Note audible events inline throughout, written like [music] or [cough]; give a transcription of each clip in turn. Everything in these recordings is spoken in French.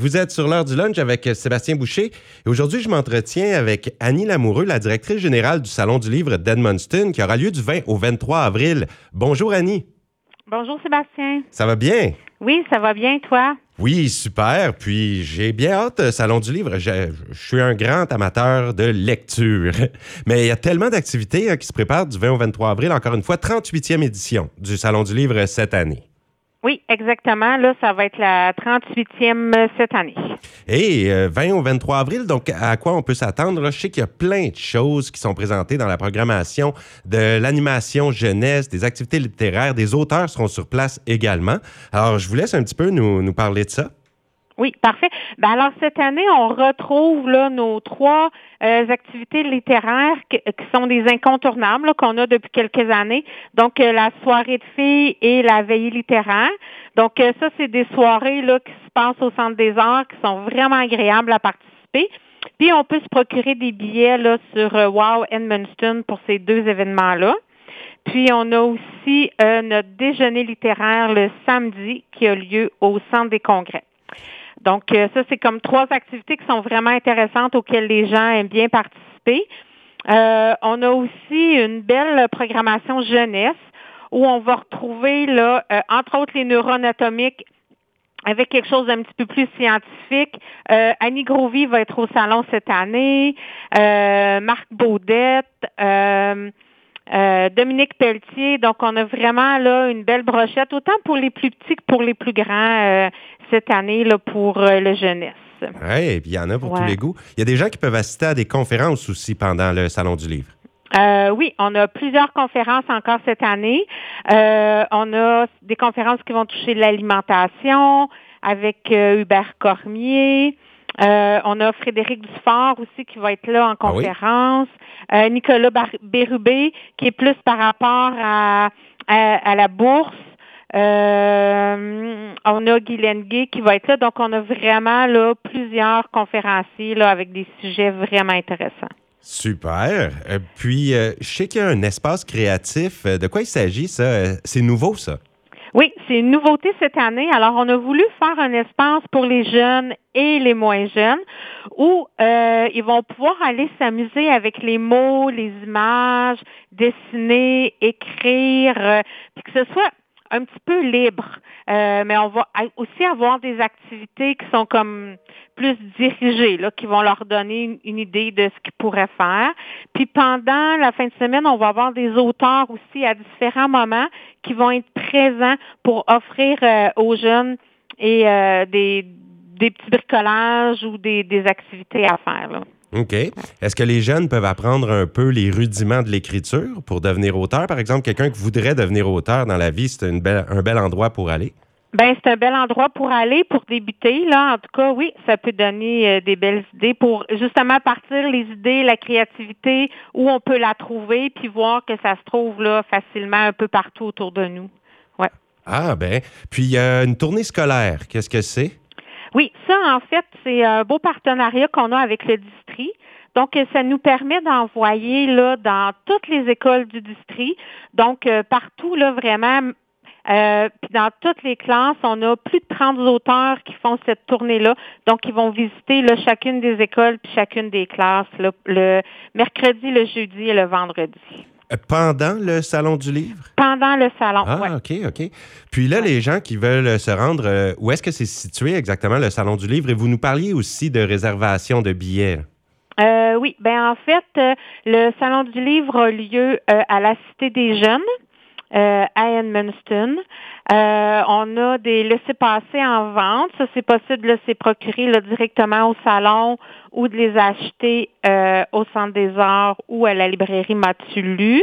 Vous êtes sur l'heure du lunch avec Sébastien Boucher et aujourd'hui, je m'entretiens avec Annie Lamoureux, la directrice générale du Salon du livre d'Edmundston qui aura lieu du 20 au 23 avril. Bonjour Annie. Bonjour Sébastien. Ça va bien? Oui, ça va bien, toi? Oui, super. Puis j'ai bien hâte, euh, Salon du livre. Je, suis un grand amateur de lecture. [laughs] Mais il y a tellement d'activités hein, qui se préparent du 20 au 23 avril. Encore une fois, 38e édition du Salon du livre cette année. Oui, exactement. Là, ça va être la 38e cette année. Et 20 au 23 avril, donc à quoi on peut s'attendre? Je sais qu'il y a plein de choses qui sont présentées dans la programmation de l'animation jeunesse, des activités littéraires, des auteurs seront sur place également. Alors, je vous laisse un petit peu nous parler de ça. Oui, parfait. Ben alors cette année, on retrouve là nos trois euh, activités littéraires qui, sont des incontournables qu'on a depuis quelques années. Donc euh, la soirée de filles et la veillée littéraire. Donc euh, ça, c'est des soirées là qui se passent au Centre des Arts qui sont vraiment agréables à participer. Puis on peut se procurer des billets là sur Wow Edmundston pour ces deux événements-là. Puis on a aussi notre déjeuner littéraire le samedi qui a lieu au Centre des Congrès. Donc, euh, ça, c'est comme trois activités qui sont vraiment intéressantes auxquelles les gens aiment bien participer. Euh, on a aussi une belle programmation jeunesse où on va retrouver, là, euh, entre autres, les neurones atomiques avec quelque chose d'un petit peu plus scientifique. Annie Grovy va être au salon cette année. Marc Baudette. Dominique Pelletier. Donc, on a vraiment là une belle brochette, autant pour les plus petits que pour les plus grands cette année là, pour euh, le jeunesse. Oui, il y en a pour tous les goûts. Il y a des gens qui peuvent assister à des conférences aussi pendant le Salon du Livre. Euh, oui, on a plusieurs conférences encore cette année. Euh, on a des conférences qui vont toucher l'alimentation avec Hubert Cormier. On a Frédéric Dufort aussi qui va être là en ah conférence. Nicolas Bérubé qui est plus par rapport à, à la bourse. Euh, on a Guylaine Gay qui va être là. Donc, on a vraiment là plusieurs conférenciers là, avec des sujets vraiment intéressants. Super. Euh, puis, euh, je sais qu'il y a un espace créatif. De quoi il s'agit, ça? C'est nouveau, ça? Oui, c'est une nouveauté cette année. Alors, on a voulu faire un espace pour les jeunes et les moins jeunes où ils vont pouvoir aller s'amuser avec les mots, les images, dessiner, écrire, puis que ce soit un petit peu libre. Euh, mais on va aussi avoir des activités qui sont comme plus dirigées, là, qui vont leur donner une, idée de ce qu'ils pourraient faire. Puis pendant la fin de semaine, on va avoir des auteurs aussi à différents moments qui vont être présents pour offrir euh, aux jeunes et euh, des, des petits bricolages ou des, des activités à faire. Là. OK. Est-ce que les jeunes peuvent apprendre un peu les rudiments de l'écriture pour devenir auteur? Par exemple, quelqu'un qui voudrait devenir auteur dans la vie, c'est un bel endroit pour aller? Ben c'est un bel endroit pour aller, pour débuter. Là, en tout cas, oui, ça peut donner euh, des belles idées pour justement partir les idées, la créativité, où on peut la trouver, puis voir que ça se trouve là facilement un peu partout autour de nous. Ouais. Ah ben, puis une tournée scolaire. Qu'est-ce que c'est? Oui, ça, en fait, c'est un beau partenariat qu'on a avec le district. Donc, ça nous permet d'envoyer là dans toutes les écoles du district. Donc, euh, partout, là, vraiment, euh, puis dans toutes les classes, on a plus de 30 auteurs qui font cette tournée-là. Donc, ils vont visiter là, chacune des écoles puis chacune des classes le mercredi, le jeudi et le vendredi. Pendant le Salon du Livre? Pendant le Salon, Ah, OK, OK. Puis là, les gens qui veulent se rendre, euh, où est-ce que c'est situé exactement, le Salon du Livre? Et vous nous parliez aussi de réservation de billets. Euh, oui, ben en fait, euh, le Salon du Livre a lieu à la Cité des Jeunes. Euh, à Edmundston. Euh, on a des laissés-passer en vente. Ça, c'est possible de les procurer directement au salon ou de les acheter euh, au Centre des Arts ou à la librairie Matulu.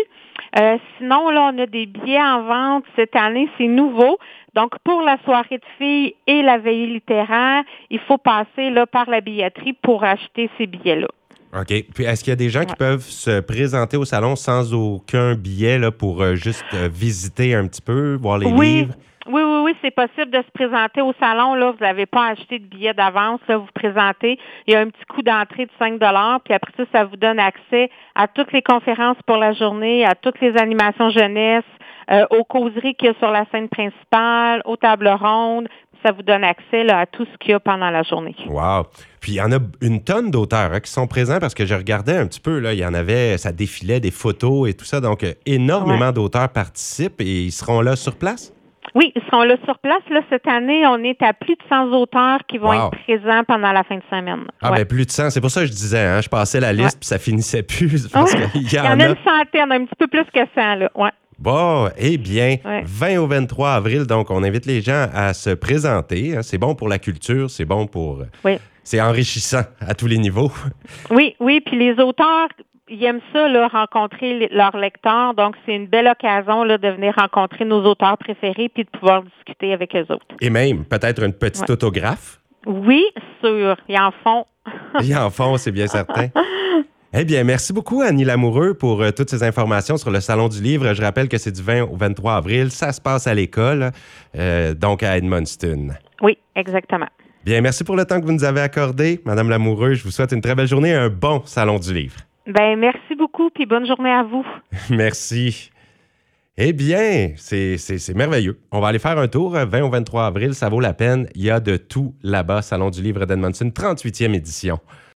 sinon, là, on a des billets en vente cette année. C'est nouveau. Donc, pour la soirée de filles et la veillée littéraire, il faut passer là, par la billetterie pour acheter ces billets-là. OK. Puis est-ce qu'il y a des gens qui peuvent se présenter au salon sans aucun billet là, pour euh, juste euh, visiter un petit peu, voir les livres? Oui, oui, oui, c'est possible de se présenter au salon. Là, vous n'avez pas acheté de billet d'avance. Là, vous vous présentez. Il y a un petit coût d'entrée de 5 Puis après ça, ça vous donne accès à toutes les conférences pour la journée, à toutes les animations jeunesse, euh, aux causeries qu'il y a sur la scène principale, aux tables rondes. ça vous donne accès là, à tout ce qu'il y a pendant la journée. Wow. Puis il y en a une tonne d'auteurs hein, qui sont présents parce que je regardais un petit peu, là, il y en avait, ça défilait des photos et tout ça. Donc, euh, énormément d'auteurs participent et ils seront là sur place? Oui, ils seront là sur place. Là, cette année, on est à plus de 100 auteurs qui vont Wow. être présents pendant la fin de semaine. Ah, Ouais. ben plus de 100. C'est pour ça que je disais, hein, je passais la liste puis ça finissait plus. [laughs] Parce Ouais. qu'il y Il y en en a a. une centaine, un petit peu plus que 100, là. Ouais. Bon, eh bien, Ouais. 20 au 23 avril, donc on invite les gens à se présenter. hein. C'est bon pour la culture, c'est bon pour... Oui. C'est enrichissant à tous les niveaux. Oui, oui, puis les auteurs, ils aiment ça, là, rencontrer leurs lecteurs. Donc, c'est une belle occasion là, de venir rencontrer nos auteurs préférés puis de pouvoir discuter avec eux autres. Et même, peut-être une petite Ouais. autographe. Oui, sûr. Ils en font. Ils en font, c'est bien certain. [laughs] Eh bien, merci beaucoup, Annie Lamoureux, pour euh, toutes ces informations sur le Salon du Livre. Je rappelle que c'est du 20 au 23 avril. Ça se passe à l'école, euh, donc à Edmundston. Oui, exactement. Bien, merci pour le temps que vous nous avez accordé, Madame Lamoureux. Je vous souhaite une très belle journée et un bon Salon du Livre. Ben, merci beaucoup, puis bonne journée à vous. [laughs] Merci. Eh bien, c'est merveilleux. On va aller faire un tour. euh, 20 au 23 avril, ça vaut la peine. Il y a de tout là-bas, Salon du Livre d'Edmondson, 38e édition.